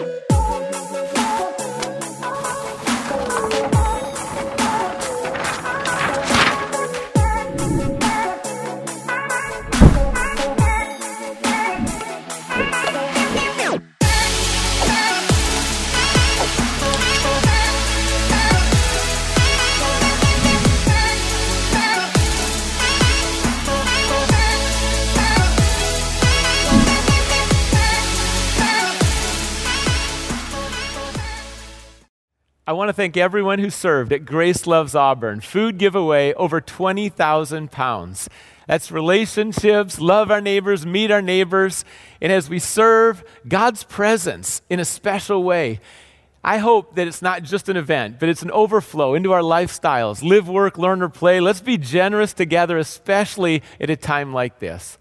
I want to thank everyone who served at Grace Loves Auburn. Food giveaway over 20,000 pounds. That's relationships, love our neighbors, meet our neighbors, and as we serve God's presence in a special way, I hope that it's not just an event, but it's an overflow into our lifestyles. Live, work, learn, or play. Let's be generous together, especially at a time like this.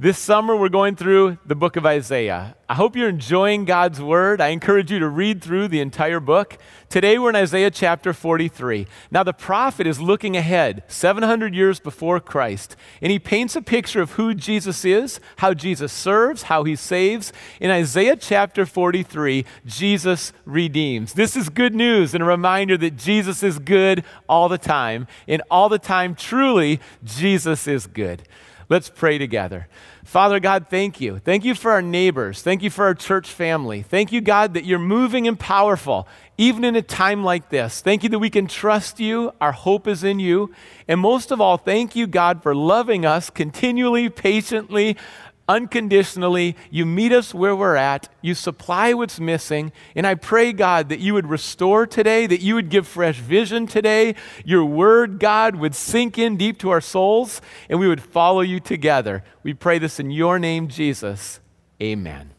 This summer, we're going through the book of Isaiah. I hope you're enjoying God's word. I encourage you to read through the entire book. Today, we're in Isaiah chapter 43. Now, the prophet is looking ahead, 700 years before Christ, and he paints a picture of who Jesus is, how Jesus serves, how he saves. In Isaiah chapter 43, Jesus redeems. This is good news and a reminder that Jesus is good all the time, and all the time, truly, Jesus is good. Let's pray together. Father God, thank you. Thank you for our neighbors. Thank you for our church family. Thank you, God, that you're moving and powerful, even in a time like this. Thank you that we can trust you. Our hope is in you. And most of all, thank you, God, for loving us continually, patiently, unconditionally. You meet us where we're at. You supply what's missing. And I pray, God, that you would restore today, that you would give fresh vision today. Your word, God, would sink in deep to our souls, and we would follow you together. We pray this in your name, Jesus. Amen.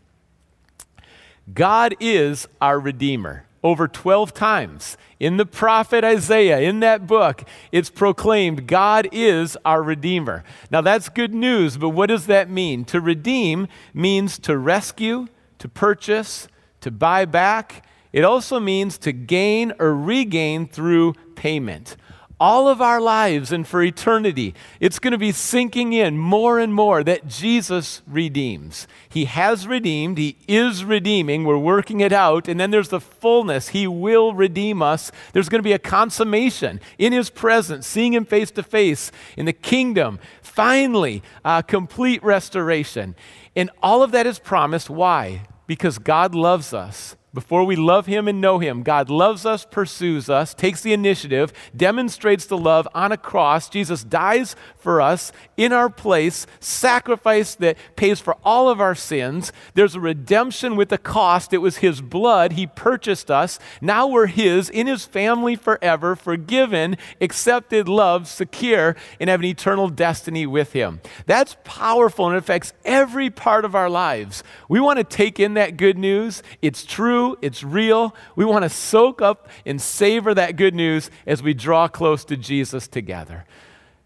God is our Redeemer over 12 times. In the prophet Isaiah, in that book, it's proclaimed God is our Redeemer. Now, that's good news, but what does that mean? To redeem means to rescue, to purchase, to buy back. It also means to gain or regain through payment all of our lives and for eternity, it's going to be sinking in more and more that Jesus redeems. He has redeemed, He is redeeming, we're working it out, and then there's the fullness. He will redeem us. There's going to be a consummation in His presence, seeing Him face to face in the kingdom. Finally, uh, complete restoration. And all of that is promised. Why? Because God loves us before we love Him and know Him, God loves us, pursues us, takes the initiative, demonstrates the love on a cross. Jesus dies for us in our place, sacrifice that pays for all of our sins. There's a redemption with a cost. It was His blood. He purchased us. Now we're His, in His family forever, forgiven, accepted, loved, secure, and have an eternal destiny with Him. That's powerful and it affects every part of our lives. We want to take in that good news. It's true it's real. We want to soak up and savor that good news as we draw close to Jesus together.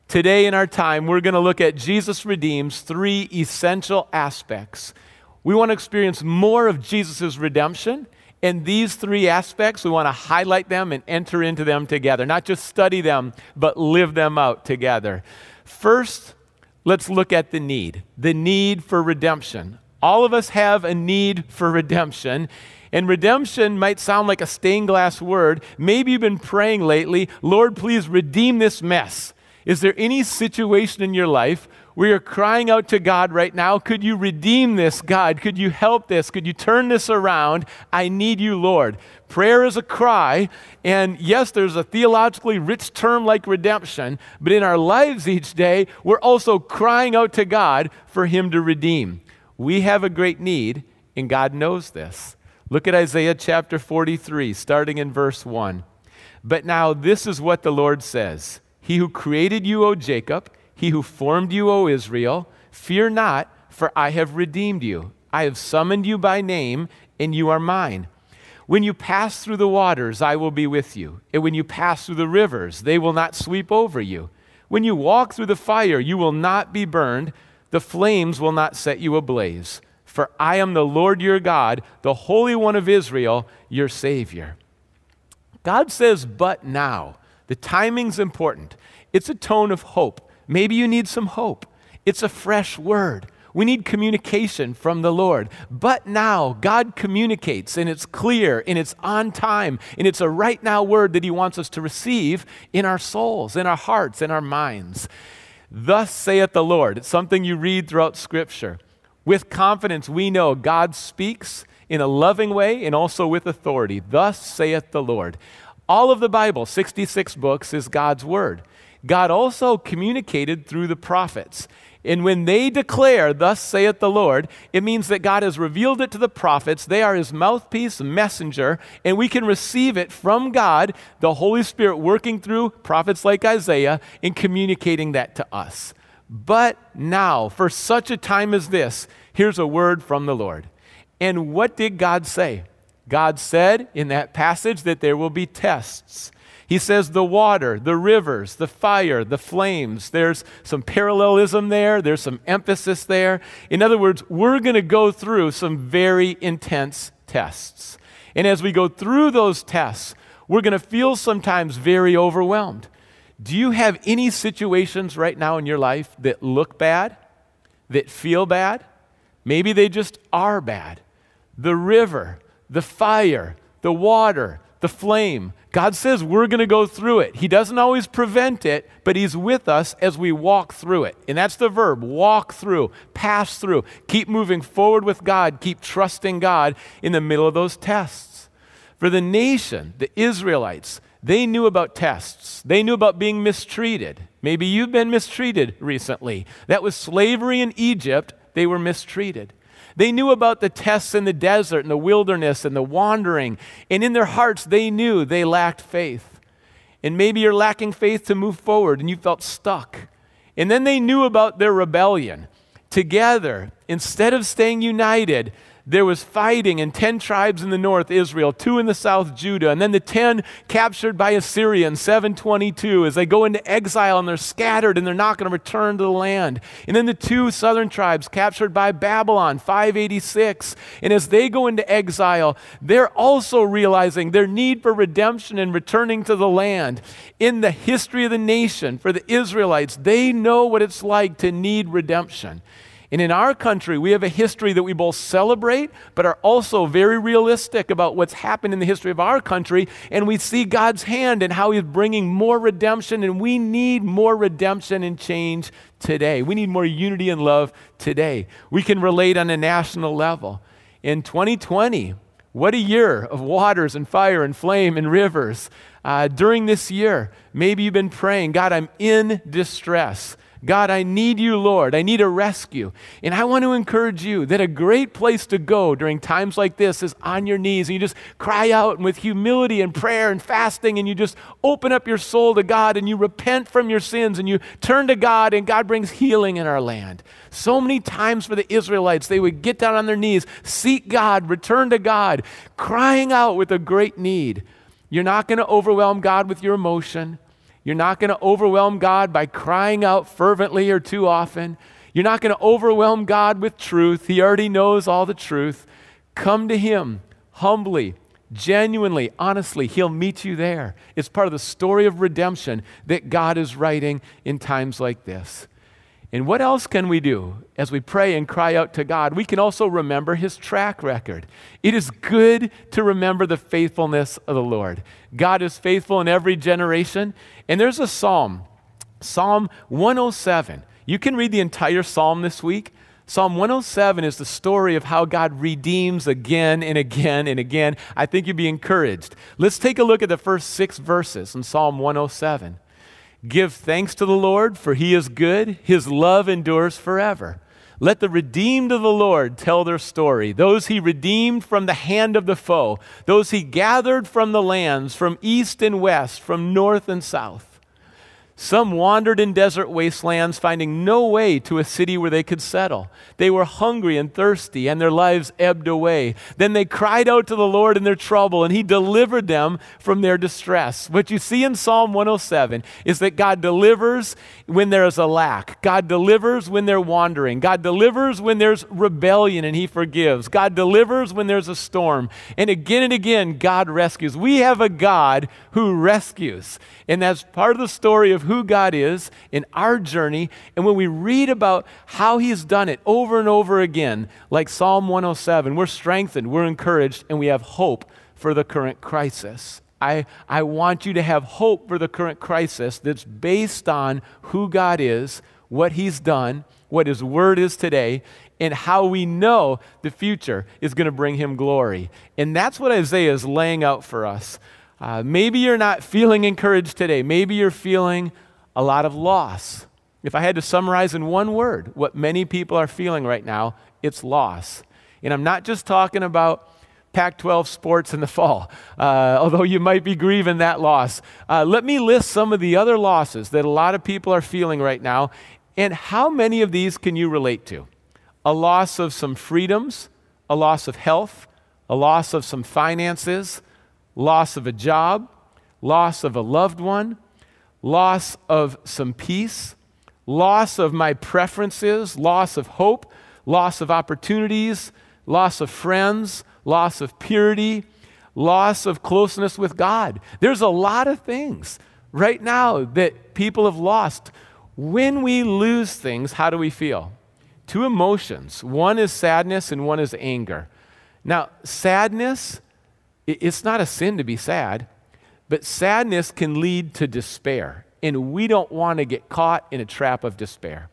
Today, in our time, we're going to look at Jesus redeems three essential aspects. We want to experience more of Jesus' redemption. And these three aspects, we want to highlight them and enter into them together. Not just study them, but live them out together. First, let's look at the need the need for redemption. All of us have a need for redemption. And redemption might sound like a stained glass word. Maybe you've been praying lately, Lord, please redeem this mess. Is there any situation in your life where you're crying out to God right now? Could you redeem this, God? Could you help this? Could you turn this around? I need you, Lord. Prayer is a cry, and yes, there's a theologically rich term like redemption, but in our lives each day, we're also crying out to God for Him to redeem. We have a great need, and God knows this. Look at Isaiah chapter 43, starting in verse 1. But now this is what the Lord says He who created you, O Jacob, he who formed you, O Israel, fear not, for I have redeemed you. I have summoned you by name, and you are mine. When you pass through the waters, I will be with you. And when you pass through the rivers, they will not sweep over you. When you walk through the fire, you will not be burned. The flames will not set you ablaze. For I am the Lord your God, the Holy One of Israel, your Savior. God says, but now. The timing's important. It's a tone of hope. Maybe you need some hope. It's a fresh word. We need communication from the Lord. But now, God communicates, and it's clear, and it's on time, and it's a right now word that He wants us to receive in our souls, in our hearts, in our minds. Thus saith the Lord. It's something you read throughout Scripture. With confidence, we know God speaks in a loving way and also with authority. Thus saith the Lord. All of the Bible, 66 books, is God's Word. God also communicated through the prophets. And when they declare, Thus saith the Lord, it means that God has revealed it to the prophets. They are his mouthpiece, messenger, and we can receive it from God, the Holy Spirit working through prophets like Isaiah and communicating that to us. But now, for such a time as this, here's a word from the Lord. And what did God say? God said in that passage that there will be tests. He says the water, the rivers, the fire, the flames. There's some parallelism there, there's some emphasis there. In other words, we're going to go through some very intense tests. And as we go through those tests, we're going to feel sometimes very overwhelmed. Do you have any situations right now in your life that look bad, that feel bad? Maybe they just are bad. The river, the fire, the water, the flame. God says we're going to go through it. He doesn't always prevent it, but He's with us as we walk through it. And that's the verb walk through, pass through. Keep moving forward with God, keep trusting God in the middle of those tests. For the nation, the Israelites, they knew about tests. They knew about being mistreated. Maybe you've been mistreated recently. That was slavery in Egypt. They were mistreated. They knew about the tests in the desert and the wilderness and the wandering. And in their hearts, they knew they lacked faith. And maybe you're lacking faith to move forward and you felt stuck. And then they knew about their rebellion. Together, instead of staying united, there was fighting and 10 tribes in the north Israel, two in the south Judah, and then the 10 captured by Assyria in 722 as they go into exile and they're scattered and they're not going to return to the land. And then the two southern tribes captured by Babylon 586. And as they go into exile, they're also realizing their need for redemption and returning to the land. In the history of the nation, for the Israelites, they know what it's like to need redemption. And in our country, we have a history that we both celebrate, but are also very realistic about what's happened in the history of our country. And we see God's hand and how He's bringing more redemption, and we need more redemption and change today. We need more unity and love today. We can relate on a national level. In 2020, what a year of waters and fire and flame and rivers. Uh, during this year, maybe you've been praying, God, I'm in distress. God, I need you, Lord. I need a rescue. And I want to encourage you that a great place to go during times like this is on your knees. And you just cry out with humility and prayer and fasting, and you just open up your soul to God and you repent from your sins and you turn to God, and God brings healing in our land. So many times for the Israelites, they would get down on their knees, seek God, return to God, crying out with a great need. You're not going to overwhelm God with your emotion. You're not going to overwhelm God by crying out fervently or too often. You're not going to overwhelm God with truth. He already knows all the truth. Come to Him humbly, genuinely, honestly. He'll meet you there. It's part of the story of redemption that God is writing in times like this. And what else can we do as we pray and cry out to God? We can also remember his track record. It is good to remember the faithfulness of the Lord. God is faithful in every generation. And there's a psalm, Psalm 107. You can read the entire psalm this week. Psalm 107 is the story of how God redeems again and again and again. I think you'd be encouraged. Let's take a look at the first six verses in Psalm 107. Give thanks to the Lord, for he is good. His love endures forever. Let the redeemed of the Lord tell their story. Those he redeemed from the hand of the foe, those he gathered from the lands, from east and west, from north and south. Some wandered in desert wastelands, finding no way to a city where they could settle. They were hungry and thirsty, and their lives ebbed away. Then they cried out to the Lord in their trouble, and He delivered them from their distress. What you see in Psalm 107 is that God delivers when there is a lack, God delivers when they're wandering, God delivers when there's rebellion, and He forgives, God delivers when there's a storm. And again and again, God rescues. We have a God who rescues, and that's part of the story of who who God is in our journey, and when we read about how He's done it over and over again, like Psalm 107, we're strengthened, we're encouraged, and we have hope for the current crisis. I, I want you to have hope for the current crisis that's based on who God is, what He's done, what His Word is today, and how we know the future is going to bring Him glory. And that's what Isaiah is laying out for us. Uh, maybe you're not feeling encouraged today. Maybe you're feeling a lot of loss. If I had to summarize in one word what many people are feeling right now, it's loss. And I'm not just talking about Pac 12 sports in the fall, uh, although you might be grieving that loss. Uh, let me list some of the other losses that a lot of people are feeling right now, and how many of these can you relate to? A loss of some freedoms, a loss of health, a loss of some finances, loss of a job, loss of a loved one, loss of some peace, loss of my preferences, loss of hope, loss of opportunities, loss of friends loss of purity, loss of closeness with God. There's a lot of things right now that people have lost. When we lose things, how do we feel? Two emotions. One is sadness and one is anger. Now, sadness, it's not a sin to be sad, but sadness can lead to despair. And we don't want to get caught in a trap of despair.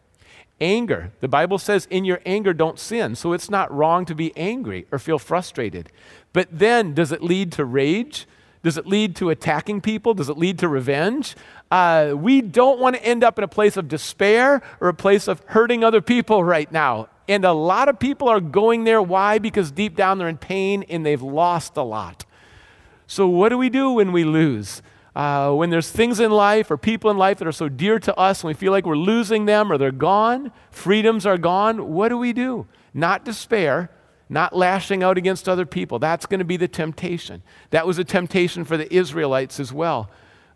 Anger. The Bible says, in your anger, don't sin. So it's not wrong to be angry or feel frustrated. But then, does it lead to rage? Does it lead to attacking people? Does it lead to revenge? Uh, we don't want to end up in a place of despair or a place of hurting other people right now. And a lot of people are going there. Why? Because deep down they're in pain and they've lost a lot. So, what do we do when we lose? uh, when there's things in life or people in life that are so dear to us and we feel like we're losing them or they're gone, freedoms are gone, what do we do? Not despair, not lashing out against other people. That's going to be the temptation. That was a temptation for the Israelites as well.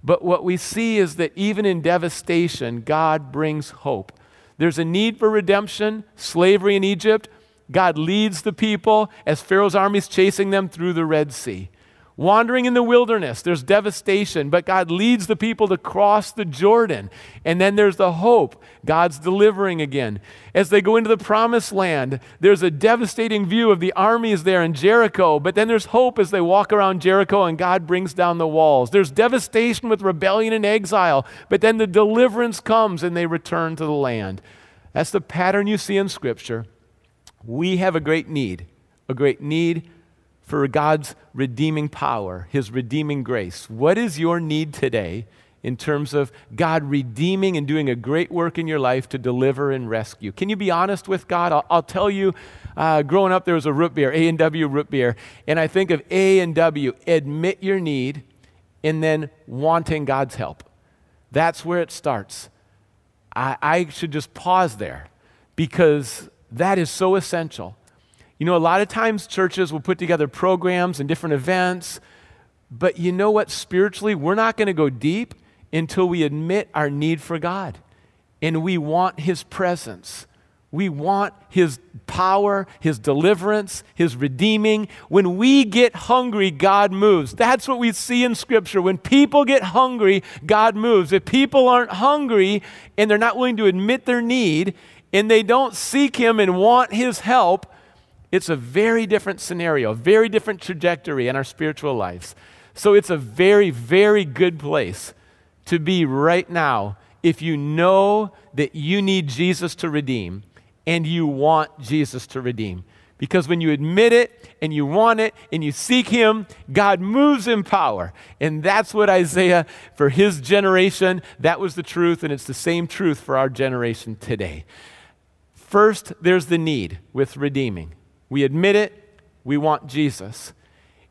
But what we see is that even in devastation, God brings hope. There's a need for redemption, slavery in Egypt. God leads the people as Pharaoh's armies chasing them through the Red Sea. Wandering in the wilderness, there's devastation, but God leads the people to cross the Jordan. And then there's the hope. God's delivering again. As they go into the promised land, there's a devastating view of the armies there in Jericho, but then there's hope as they walk around Jericho and God brings down the walls. There's devastation with rebellion and exile, but then the deliverance comes and they return to the land. That's the pattern you see in Scripture. We have a great need, a great need for God's redeeming power, His redeeming grace. What is your need today in terms of God redeeming and doing a great work in your life to deliver and rescue? Can you be honest with God? I'll, I'll tell you, uh, growing up, there was a root beer, A and W root beer, and I think of A and W, admit your need, and then wanting God's help. That's where it starts. I, I should just pause there because that is so essential. You know, a lot of times churches will put together programs and different events, but you know what? Spiritually, we're not going to go deep until we admit our need for God and we want His presence. We want His power, His deliverance, His redeeming. When we get hungry, God moves. That's what we see in Scripture. When people get hungry, God moves. If people aren't hungry and they're not willing to admit their need and they don't seek Him and want His help, it's a very different scenario, a very different trajectory in our spiritual lives. So it's a very, very good place to be right now if you know that you need Jesus to redeem and you want Jesus to redeem. Because when you admit it and you want it and you seek Him, God moves in power. And that's what Isaiah, for his generation, that was the truth, and it's the same truth for our generation today. First, there's the need with redeeming. We admit it, we want Jesus.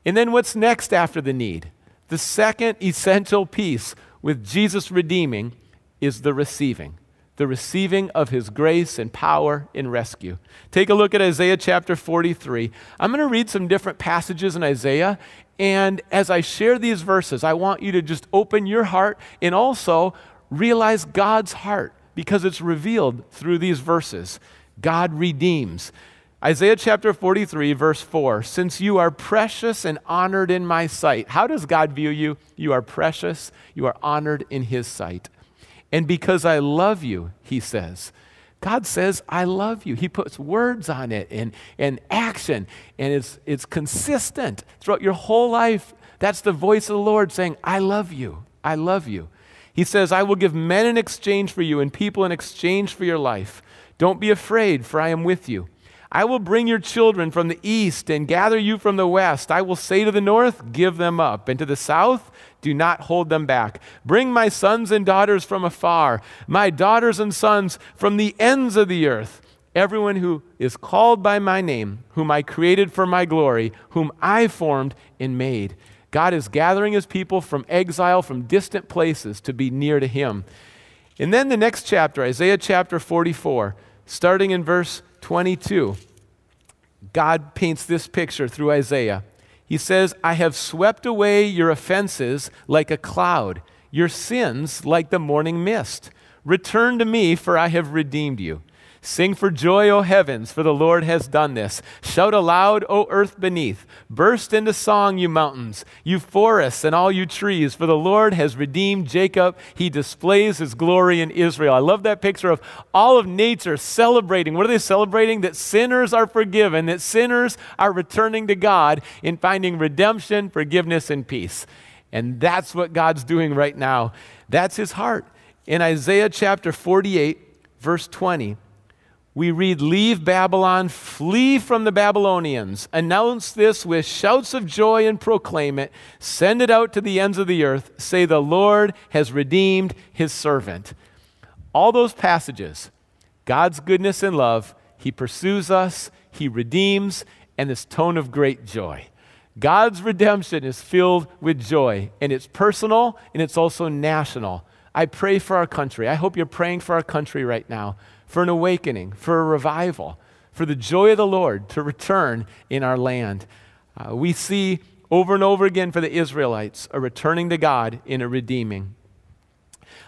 And then what's next after the need? The second essential piece with Jesus redeeming is the receiving. The receiving of his grace and power in rescue. Take a look at Isaiah chapter 43. I'm going to read some different passages in Isaiah, and as I share these verses, I want you to just open your heart and also realize God's heart because it's revealed through these verses. God redeems. Isaiah chapter 43, verse 4 Since you are precious and honored in my sight, how does God view you? You are precious, you are honored in his sight. And because I love you, he says. God says, I love you. He puts words on it and, and action, and it's, it's consistent throughout your whole life. That's the voice of the Lord saying, I love you. I love you. He says, I will give men in exchange for you and people in exchange for your life. Don't be afraid, for I am with you. I will bring your children from the east and gather you from the west. I will say to the north, Give them up, and to the south, do not hold them back. Bring my sons and daughters from afar, my daughters and sons from the ends of the earth. Everyone who is called by my name, whom I created for my glory, whom I formed and made. God is gathering his people from exile, from distant places to be near to him. And then the next chapter, Isaiah chapter 44, starting in verse 22, God paints this picture through Isaiah. He says, I have swept away your offenses like a cloud, your sins like the morning mist. Return to me, for I have redeemed you. Sing for joy, O heavens, for the Lord has done this. Shout aloud, O earth beneath. Burst into song, you mountains, you forests, and all you trees, for the Lord has redeemed Jacob. He displays his glory in Israel. I love that picture of all of nature celebrating. What are they celebrating? That sinners are forgiven, that sinners are returning to God in finding redemption, forgiveness, and peace. And that's what God's doing right now. That's his heart. In Isaiah chapter 48, verse 20, we read, Leave Babylon, flee from the Babylonians. Announce this with shouts of joy and proclaim it. Send it out to the ends of the earth. Say, The Lord has redeemed his servant. All those passages, God's goodness and love, he pursues us, he redeems, and this tone of great joy. God's redemption is filled with joy, and it's personal and it's also national. I pray for our country. I hope you're praying for our country right now for an awakening, for a revival, for the joy of the Lord to return in our land. Uh, we see over and over again for the Israelites a returning to God in a redeeming.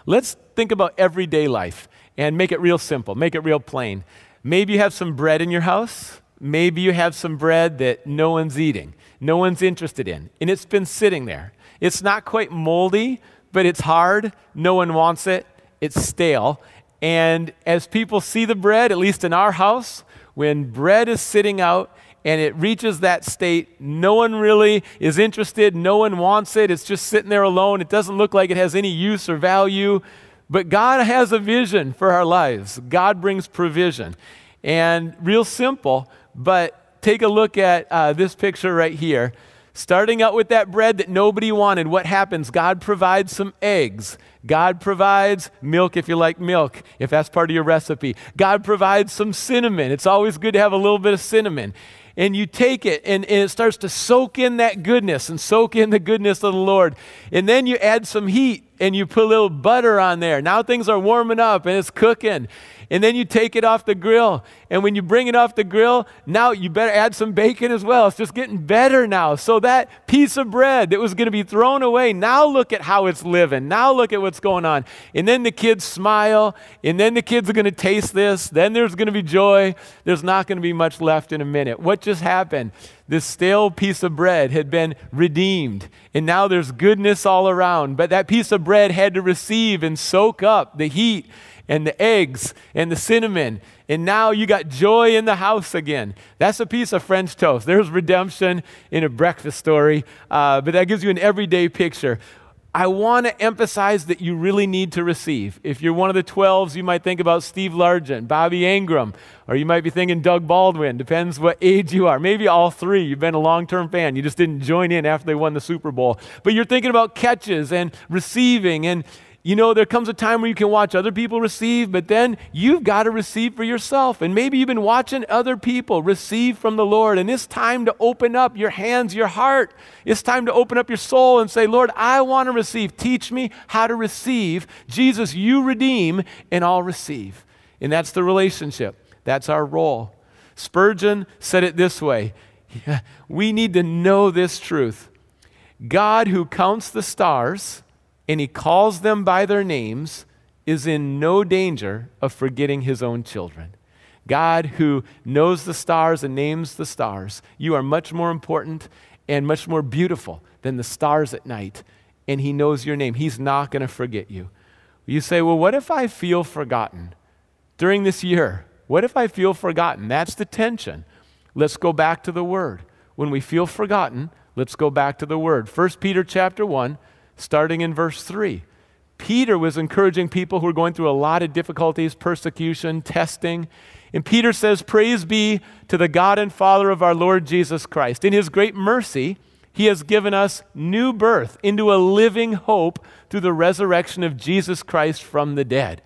Let's think about everyday life and make it real simple, make it real plain. Maybe you have some bread in your house. Maybe you have some bread that no one's eating, no one's interested in, and it's been sitting there. It's not quite moldy, but it's hard. No one wants it. It's stale. And as people see the bread, at least in our house, when bread is sitting out and it reaches that state, no one really is interested, no one wants it, it's just sitting there alone. It doesn't look like it has any use or value. But God has a vision for our lives, God brings provision. And real simple, but take a look at uh, this picture right here. Starting out with that bread that nobody wanted, what happens? God provides some eggs. God provides milk if you like milk, if that's part of your recipe. God provides some cinnamon. It's always good to have a little bit of cinnamon. And you take it, and, and, it starts to soak in that goodness and soak in the goodness of the Lord. And then you add some heat and you put a little butter on there. Now things are warming up and it's cooking and then you take it off the grill. And when you bring it off the grill, now you better add some bacon as well. It's just getting better now. So that piece of bread that was going to be thrown away, now look at how it's living. Now look at what's going on. And then the kids smile, and then the kids are going to taste this. Then there's going to be joy. There's not going to be much left in a minute. What just happened? This stale piece of bread had been redeemed, and now there's goodness all around. But that piece of bread had to receive and soak up the heat and the eggs and the cinnamon. And now you got joy in the house again. That's a piece of French toast. There's redemption in a breakfast story, uh, but that gives you an everyday picture. I want to emphasize that you really need to receive. If you're one of the 12s, you might think about Steve Largent, Bobby Engram, or you might be thinking Doug Baldwin. Depends what age you are. Maybe all three. You've been a long term fan. You just didn't join in after they won the Super Bowl. But you're thinking about catches and receiving and you know, there comes a time where you can watch other people receive, but then you've got to receive for yourself. And maybe you've been watching other people receive from the Lord, and it's time to open up your hands, your heart. It's time to open up your soul and say, Lord, I want to receive. Teach me how to receive. Jesus, you redeem, and I'll receive. And that's the relationship, that's our role. Spurgeon said it this way We need to know this truth God, who counts the stars, and he calls them by their names, is in no danger of forgetting his own children. God, who knows the stars and names the stars, you are much more important and much more beautiful than the stars at night, and he knows your name. He's not going to forget you. You say, well, what if I feel forgotten during this year? What if I feel forgotten? That's the tension. Let's go back to the word. When we feel forgotten, let's go back to the word. 1 Peter chapter 1, starting in verse 3. Peter was encouraging people who were going through a lot of difficulties, persecution, testing. And Peter says, Praise be to the God and Father of our Lord Jesus Christ. In his great mercy, he has given us new birth into a living hope through the resurrection of Jesus Christ from the dead,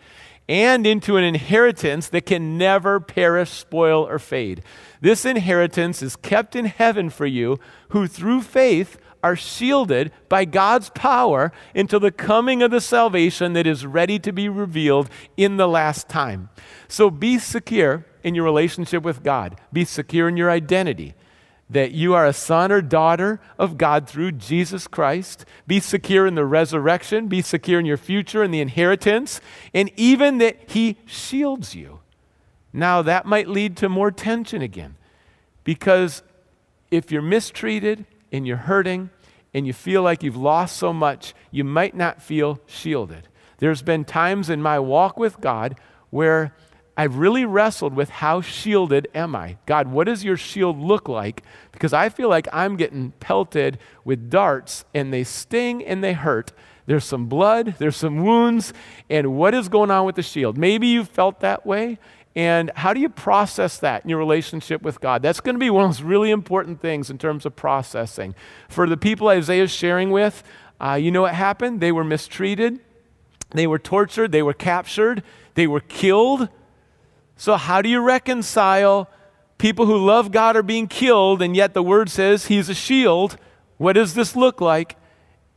and into an inheritance that can never perish, spoil, or fade. This inheritance is kept in heaven for you, who through faith are shielded by God's power until the coming of the salvation that is ready to be revealed in the last time. So be secure in your relationship with God, be secure in your identity that you are a son or daughter of God through Jesus Christ. Be secure in the resurrection, be secure in your future and the inheritance, and even that He shields you. Now, that might lead to more tension again, because if you're mistreated and you're hurting and you feel like you've lost so much, you might not feel shielded. There's been times in my walk with God where I've really wrestled with how shielded am I? God, what does your shield look like? Because I feel like I'm getting pelted with darts and they sting and they hurt. There's some blood, there's some wounds, and what is going on with the shield? Maybe you felt that way. And how do you process that in your relationship with God? That's going to be one of those really important things in terms of processing. For the people Isaiah's sharing with, uh, you know what happened? They were mistreated, they were tortured, they were captured, they were killed so, how do you reconcile people who love God are being killed, and yet the word says he's a shield? What does this look like?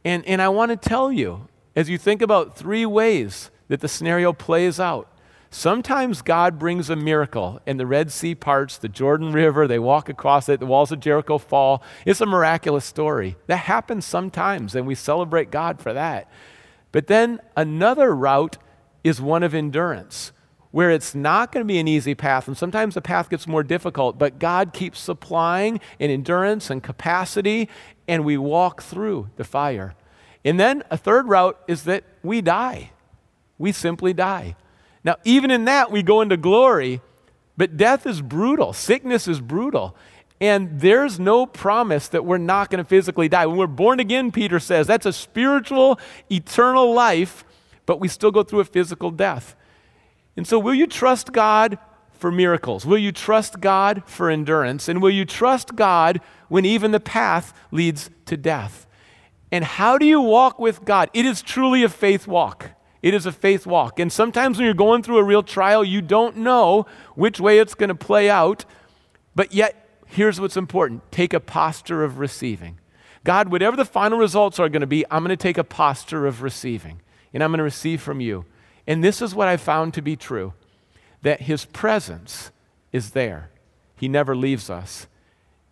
And, and I want to tell you, as you think about three ways that the scenario plays out, sometimes God brings a miracle, and the Red Sea parts, the Jordan River, they walk across it, the walls of Jericho fall. It's a miraculous story. That happens sometimes, and we celebrate God for that. But then another route is one of endurance where it's not going to be an easy path, and sometimes the path gets more difficult, but God keeps supplying in endurance and capacity, and we walk through the fire. And then a third route is that we die. We simply die. Now, even in that, we go into glory, but death is brutal, sickness is brutal. And there's no promise that we're not going to physically die. When we're born again, Peter says, that's a spiritual, eternal life, but we still go through a physical death. And so, will you trust God for miracles? Will you trust God for endurance? And will you trust God when even the path leads to death? And how do you walk with God? It is truly a faith walk. It is a faith walk. And sometimes when you're going through a real trial, you don't know which way it's going to play out. But yet, here's what's important take a posture of receiving. God, whatever the final results are going to be, I'm going to take a posture of receiving. And I'm going to receive from you. And this is what I found to be true that His presence is there. He never leaves us.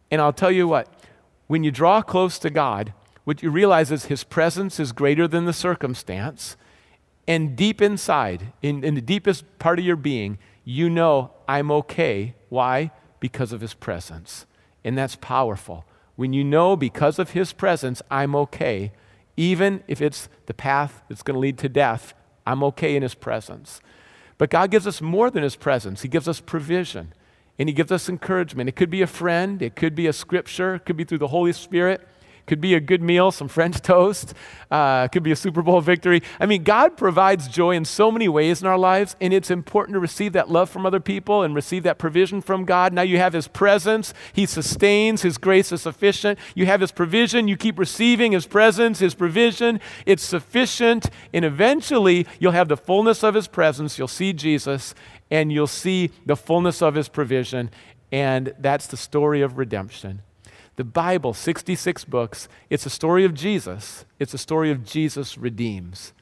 And I'll tell you what, when you draw close to God, what you realize is His presence is greater than the circumstance. And deep inside, in, in the deepest part of your being, you know, I'm okay. Why? Because of His presence. And that's powerful. When you know because of His presence, I'm okay, even if it's the path that's going to lead to death, I'm okay in His presence. But God gives us more than His presence, He gives us provision and He gives us encouragement. It could be a friend, it could be a scripture, it could be through the Holy Spirit. Could be a good meal, some French toast. Uh, could be a Super Bowl victory. I mean, God provides joy in so many ways in our lives, and it's important to receive that love from other people and receive that provision from God. Now you have His presence, He sustains, His grace is sufficient. You have His provision, you keep receiving His presence, His provision. It's sufficient, and eventually you'll have the fullness of His presence. You'll see Jesus, and you'll see the fullness of His provision, and that's the story of redemption. The Bible, 66 books, it's a story of Jesus. It's a story of Jesus redeems.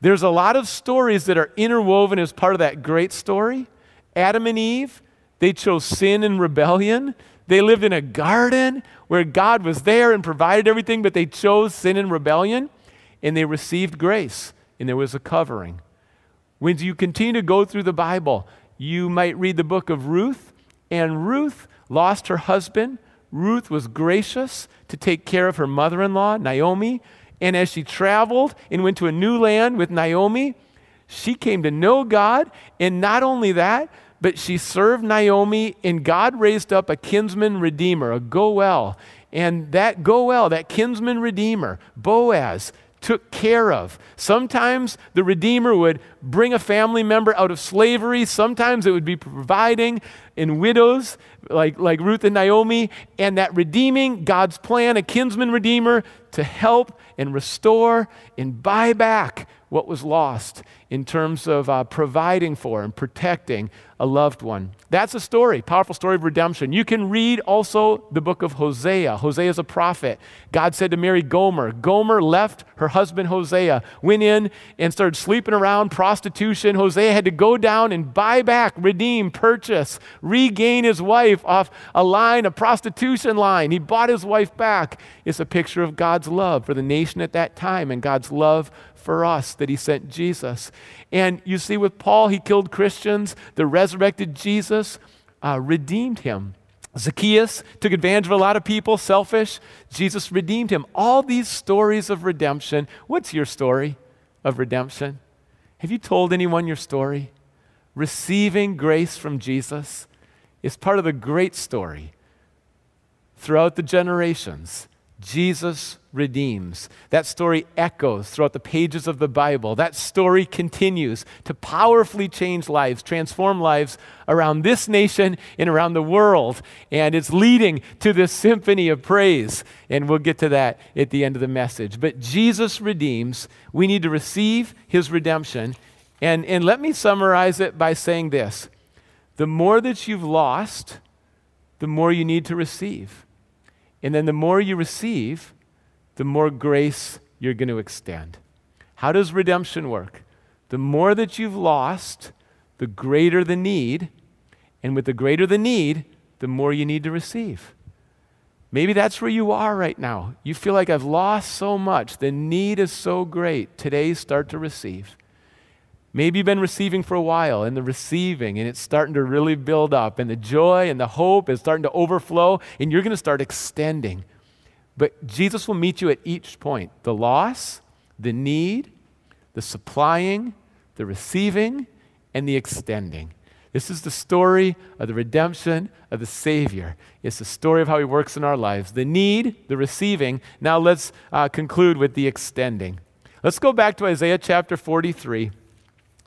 There's a lot of stories that are interwoven as part of that great story. Adam and Eve, they chose sin and rebellion. They lived in a garden where God was there and provided everything, but they chose sin and rebellion, and they received grace, and there was a covering. When you continue to go through the Bible, you might read the book of Ruth, and Ruth lost her husband Ruth was gracious to take care of her mother in law, Naomi. And as she traveled and went to a new land with Naomi, She came to know God, and not only that, but she served Naomi, and God raised up a kinsman redeemer, a Goel. And that Goel, that kinsman redeemer, Boaz, took care of. Sometimes the Redeemer would bring a family member out of slavery. Sometimes it would be providing in widows like, like Ruth and Naomi. And that redeeming, God's plan, a kinsman redeemer to help and restore and buy back what was lost in terms of uh, providing for and protecting a loved one. That's a story, powerful story of redemption. You can read also the book of Hosea. Hosea is a prophet. God said to marry Gomer. Gomer left her husband Hosea, went in and started sleeping around, prostitution. Hosea had to go down and buy back, redeem, purchase, regain his wife off a line, a prostitution line. He bought his wife back. It's a picture of God's love for the nation at that time and God's love for us that he sent Jesus. And you see, with Paul, he killed Christians. The resurrected Jesus uh, redeemed him. Zacchaeus took advantage of a lot of people, selfish. Jesus redeemed him. All these stories of redemption. What's your story of redemption? Have you told anyone your story? Receiving grace from Jesus is part of the great story throughout the generations. Jesus redeems. That story echoes throughout the pages of the Bible. That story continues to powerfully change lives, transform lives around this nation and around the world. And it's leading to this symphony of praise. And we'll get to that at the end of the message. But Jesus redeems. We need to receive his redemption. And, and let me summarize it by saying this the more that you've lost, the more you need to receive. And then the more you receive, the more grace you're going to extend. How does redemption work? The more that you've lost, the greater the need. And with the greater the need, the more you need to receive. Maybe that's where you are right now. You feel like I've lost so much. The need is so great. Today, start to receive. Maybe you've been receiving for a while and the receiving, and it's starting to really build up, and the joy and the hope is starting to overflow, and you're going to start extending. But Jesus will meet you at each point the loss, the need, the supplying, the receiving, and the extending. This is the story of the redemption of the Savior. It's the story of how He works in our lives. The need, the receiving. Now let's uh, conclude with the extending. Let's go back to Isaiah chapter 43.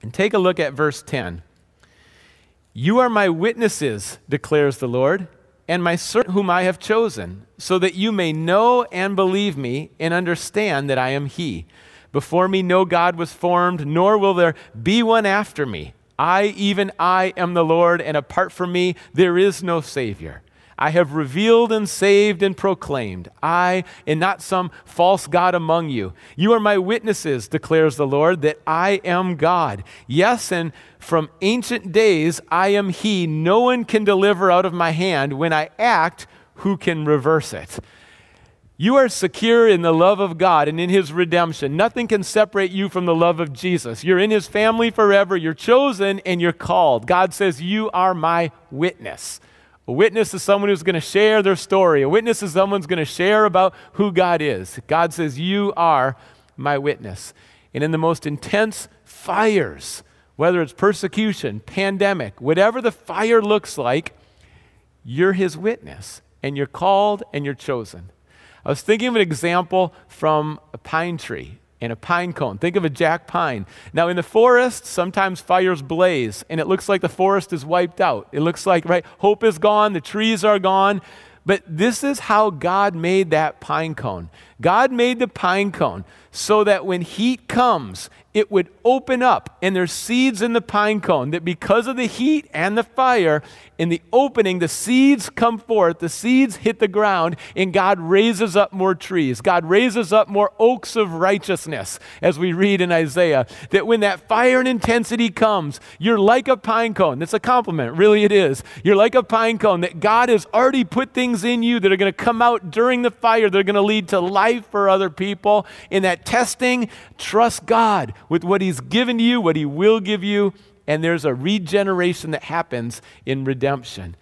And take a look at verse 10. You are my witnesses, declares the Lord, and my servant whom I have chosen, so that you may know and believe me and understand that I am He. Before me no God was formed, nor will there be one after me. I, even I, am the Lord, and apart from me there is no Savior. I have revealed and saved and proclaimed. I, and not some false God among you. You are my witnesses, declares the Lord, that I am God. Yes, and from ancient days I am He. No one can deliver out of my hand. When I act, who can reverse it? You are secure in the love of God and in His redemption. Nothing can separate you from the love of Jesus. You're in His family forever. You're chosen and you're called. God says, You are my witness. A witness is someone who's going to share their story. A witness is someone who's going to share about who God is. God says, You are my witness. And in the most intense fires, whether it's persecution, pandemic, whatever the fire looks like, you're his witness. And you're called and you're chosen. I was thinking of an example from a pine tree and a pine cone. Think of a jack pine. Now, in the forest, sometimes fires blaze, and it looks like the forest is wiped out. It looks like, right, hope is gone, the trees are gone. But this is how God made that pine cone. God made the pine cone so that when heat comes it would open up, and there's seeds in the pine cone that because of the heat and the fire, in the opening, the seeds come forth, the seeds hit the ground, and God raises up more trees. God raises up more oaks of righteousness, as we read in Isaiah. That when that fire and intensity comes, you're like a pine cone. That's a compliment, really, it is. You're like a pine cone that God has already put things in you that are going to come out during the fire, that are going to lead to life for other people. In that testing, trust God with what He's given you, what He will give you, and there's a regeneration that happens in redemption.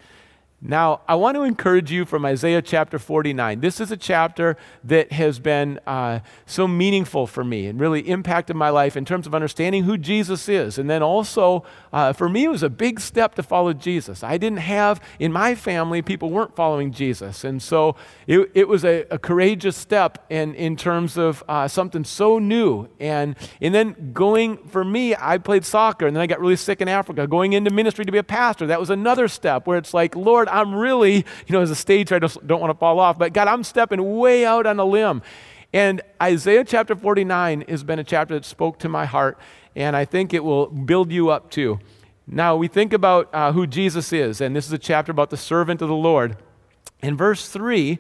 Now, I want to encourage you from Isaiah chapter 49. This is a chapter that has been uh, so meaningful for me and really impacted my life in terms of understanding who Jesus is. And then also, uh, for me, it was a big step to follow Jesus. I didn't have, in my family, people weren't following Jesus. And so it, it was a, a, courageous step in, in terms of uh, something so new. And, and then going, for me, I played soccer and then I got really sick in Africa. Going into ministry to be a pastor, that was another step where it's like, Lord, I'm really, you know, as a stage, I just don't want to fall off, but God, I'm stepping way out on a limb. And Isaiah chapter 49 has been a chapter that spoke to my heart, and I think it will build you up too. Now, we think about uh, who Jesus is, and this is a chapter about the servant of the Lord. In verse 3,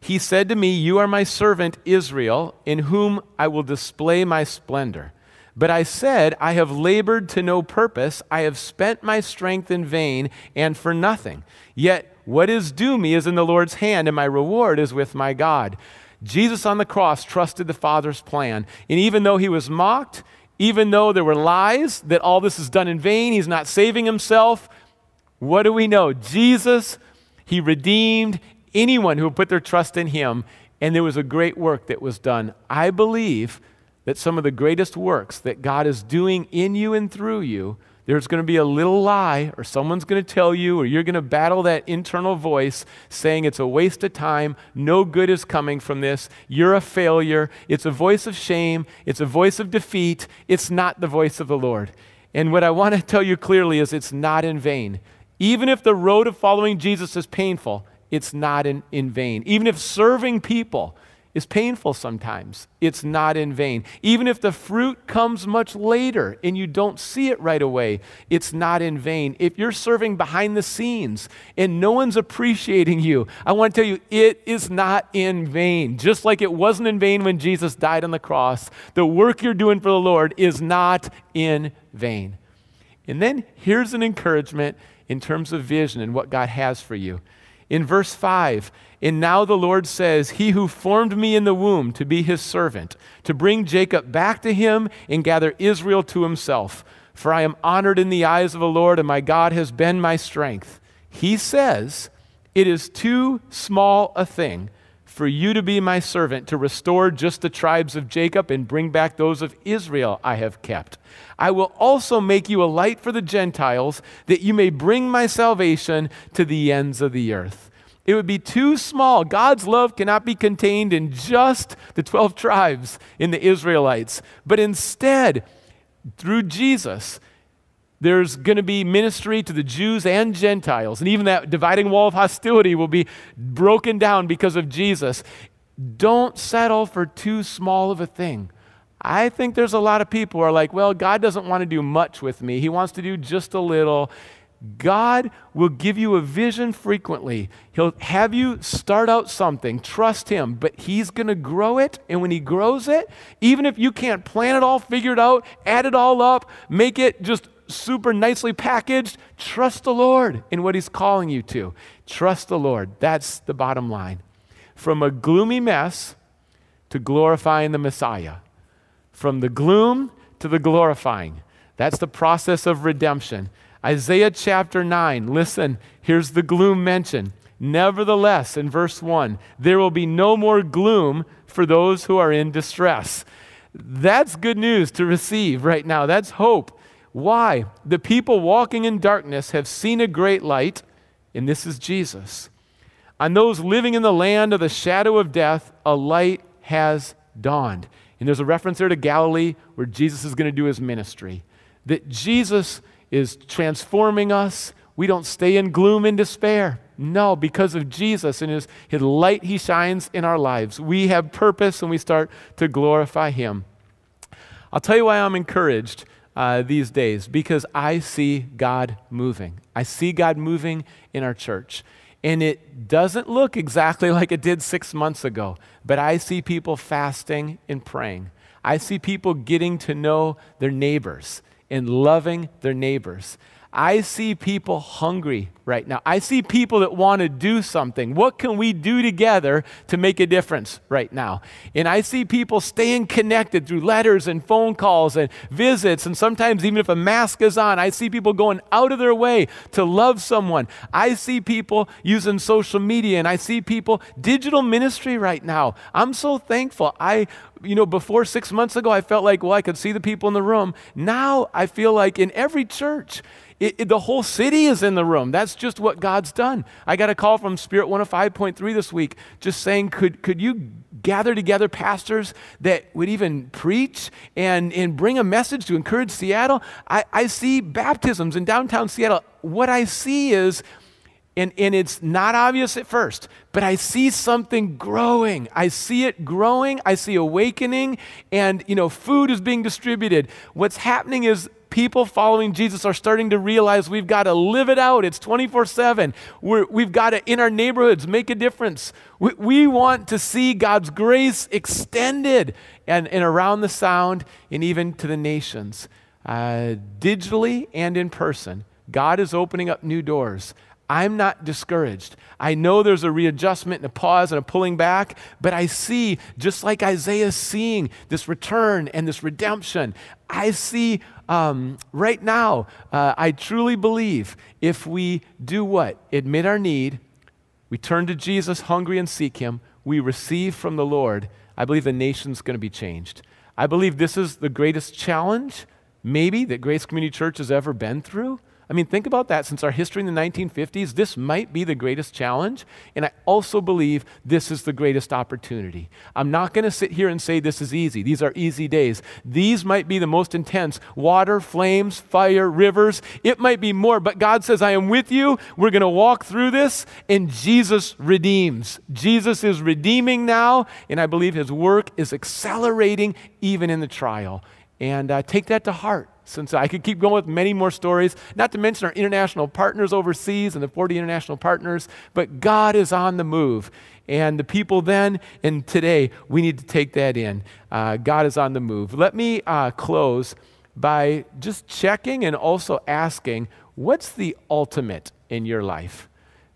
he said to me, You are my servant Israel, in whom I will display my splendor. But I said, I have labored to no purpose. I have spent my strength in vain and for nothing. Yet what is due me is in the Lord's hand, and my reward is with my God. Jesus on the cross trusted the Father's plan. And even though he was mocked, even though there were lies that all this is done in vain, he's not saving himself, what do we know? Jesus, he redeemed anyone who put their trust in him, and there was a great work that was done. I believe that some of the greatest works that God is doing in you and through you, there's going to be a little lie, or someone's going to tell you, or you're going to battle that internal voice saying it's a waste of time, no good is coming from this, you're a failure, it's a voice of shame, it's a voice of defeat, it's not the voice of the Lord. And what I want to tell you clearly is it's not in vain. Even if the road of following Jesus is painful, it's not in, in vain. Even if serving people, is painful sometimes. It's not in vain. Even if the fruit comes much later and you don't see it right away, it's not in vain. If you're serving behind the scenes and no one's appreciating you, I want to tell you, it is not in vain. Just like it wasn't in vain when Jesus died on the cross, the work you're doing for the Lord is not in vain. And then here's an encouragement in terms of vision and what God has for you. In verse 5, and now the Lord says, He who formed me in the womb to be his servant, to bring Jacob back to him and gather Israel to himself. For I am honored in the eyes of the Lord, and my God has been my strength. He says, It is too small a thing for you to be my servant, to restore just the tribes of Jacob and bring back those of Israel I have kept. I will also make you a light for the Gentiles, that you may bring my salvation to the ends of the earth. It would be too small. God's love cannot be contained in just the 12 tribes in the Israelites. But instead, through Jesus, there's going to be ministry to the Jews and Gentiles. And even that dividing wall of hostility will be broken down because of Jesus. Don't settle for too small of a thing. I think there's a lot of people who are like, well, God doesn't want to do much with me. He wants to do just a little. God will give you a vision frequently. He'll have you start out something, trust Him, but He's going to grow it. And when He grows it, even if you can't plan it all, figure it out, add it all up, make it just super nicely packaged, trust the Lord in what He's calling you to. Trust the Lord. That's the bottom line. From a gloomy mess to glorifying the Messiah, from the gloom to the glorifying. That's the process of redemption. Isaiah chapter 9, listen, here's the gloom mentioned. Nevertheless, in verse 1, there will be no more gloom for those who are in distress. That's good news to receive right now. That's hope. Why? The people walking in darkness have seen a great light, and this is Jesus. On those living in the land of the shadow of death, a light has dawned. And there's a reference there to Galilee where Jesus is going to do his ministry. That Jesus is transforming us. We don't stay in gloom and despair. No, because of Jesus and his, his light he shines in our lives. We have purpose and we start to glorify him. I'll tell you why I'm encouraged uh, these days because I see God moving. I see God moving in our church. And it doesn't look exactly like it did six months ago, but I see people fasting and praying. I see people getting to know their neighbors and loving their neighbors. I see people hungry right now. I see people that want to do something. What can we do together to make a difference right now? And I see people staying connected through letters and phone calls and visits, and sometimes even if a mask is on, I see people going out of their way to love someone. I see people using social media, and I see people digital ministry right now. I'm so thankful. I you know, before six months ago, I felt like, well, I could see the people in the room. Now I feel like in every church, it, it, the whole city is in the room. That's just what God's done. I got a call from Spirit 105.3 this week just saying, could, could you gather together pastors that would even preach and, and bring a message to encourage Seattle? I, I see baptisms in downtown Seattle. What I see is, and, and it's not obvious at first, but I see something growing. I see it growing. I see awakening, and you know, food is being distributed. What's happening is people following Jesus are starting to realize we've got to live it out. It's 24 7. We've got to, in our neighborhoods, make a difference. We, we want to see God's grace extended and, and around the sound and even to the nations, uh, digitally and in person. God is opening up new doors. I'm not discouraged. I know there's a readjustment and a pause and a pulling back, but I see, just like Isaiah seeing this return and this redemption, I see um, right now, uh, I truly believe if we do what? Admit our need, we turn to Jesus hungry and seek Him, we receive from the Lord, I believe the nation's going to be changed. I believe this is the greatest challenge, maybe, that Grace Community Church has ever been through. I mean, think about that. Since our history in the 1950s, this might be the greatest challenge. And I also believe this is the greatest opportunity. I'm not going to sit here and say this is easy. These are easy days. These might be the most intense water, flames, fire, rivers. It might be more, but God says, I am with you. We're going to walk through this. And Jesus redeems. Jesus is redeeming now. And I believe his work is accelerating even in the trial. And uh, take that to heart. Since I could keep going with many more stories, not to mention our international partners overseas and the 40 international partners, but God is on the move. And the people then and today, we need to take that in. Uh, God is on the move. Let me uh, close by just checking and also asking what's the ultimate in your life?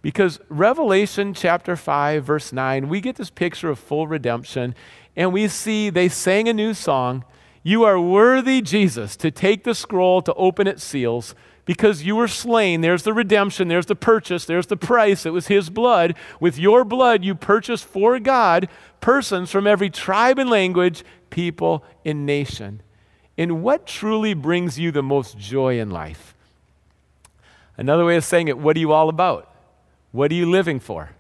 Because Revelation chapter 5, verse 9, we get this picture of full redemption, and we see they sang a new song you are worthy, Jesus, to take the scroll, to open its seals, because you were slain. There's the redemption, there's the purchase, there's the price. It was His blood. With your blood, you purchased for God persons from every tribe and language, people, and nation. And what truly brings you the most joy in life? Another way of saying it, what are you all about? What are you living for?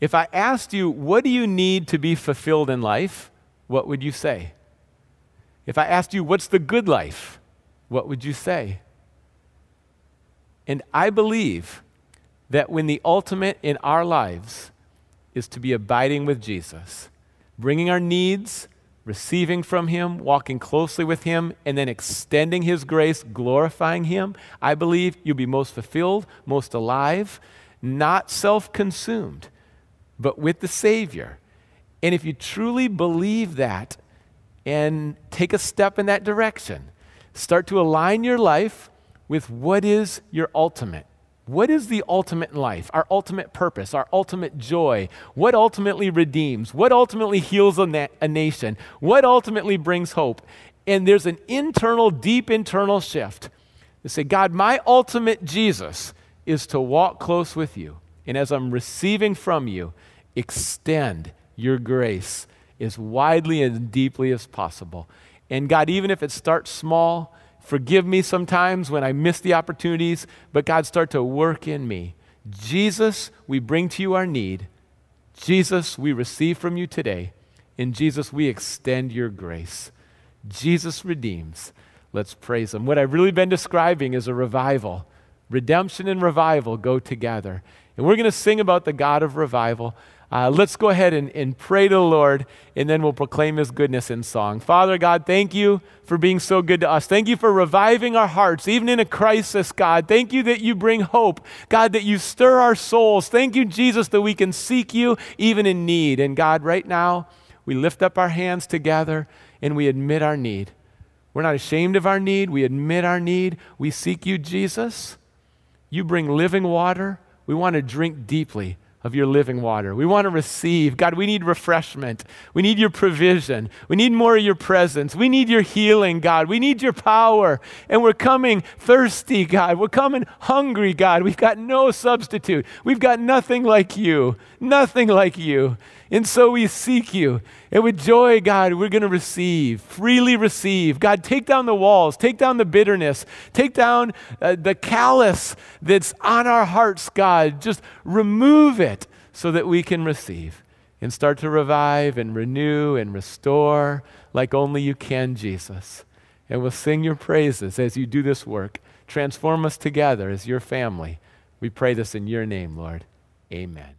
If I asked you, what do you need to be fulfilled in life? What would you say? If I asked you, what's the good life? What would you say? And I believe that when the ultimate in our lives is to be abiding with Jesus, bringing our needs, receiving from Him, walking closely with Him, and then extending His grace, glorifying Him, I believe you'll be most fulfilled, most alive, not self consumed, but with the Savior. And if you truly believe that, and take a step in that direction. Start to align your life with what is your ultimate. What is the ultimate in life? Our ultimate purpose, our ultimate joy? What ultimately redeems? What ultimately heals a, na- a nation? What ultimately brings hope? And there's an internal, deep internal shift to say, God, my ultimate Jesus is to walk close with you. And as I'm receiving from you, extend your grace as widely and deeply as possible. And God, even if it starts small, forgive me sometimes when I miss the opportunities, but God, start to work in me. Jesus, we bring to you our need. Jesus, we receive from you today. In Jesus, we extend your grace. Jesus redeems. Let's praise him. What I've really been describing is a revival. Redemption and revival go together. And we're going to sing about the God of revival. Uh, let's go ahead and, and pray to the Lord, and then we'll proclaim His goodness in song. Father God, thank you for being so good to us. Thank you for reviving our hearts, even in a crisis, God. Thank you that you bring hope, God, that you stir our souls. Thank you, Jesus, that we can seek you even in need. And God, right now, we lift up our hands together and we admit our need. We're not ashamed of our need. We admit our need. We seek you, Jesus. You bring living water. We want to drink deeply of your living water. We want to receive. God, we need refreshment. We need your provision. We need more of your presence. We need your healing, God. We need your power. And we're coming thirsty, God. We're coming hungry, God. We've got no substitute. We've got nothing like you. Nothing like you. And so we seek you. And with joy, God, we're going to receive, freely receive. God, take down the walls, take down the bitterness, take down uh, the callous that's on our hearts, God. Just remove it so that we can receive and start to revive and renew and restore like only you can, Jesus. And we'll sing your praises as you do this work. Transform us together as your family. We pray this in your name, Lord. Amen.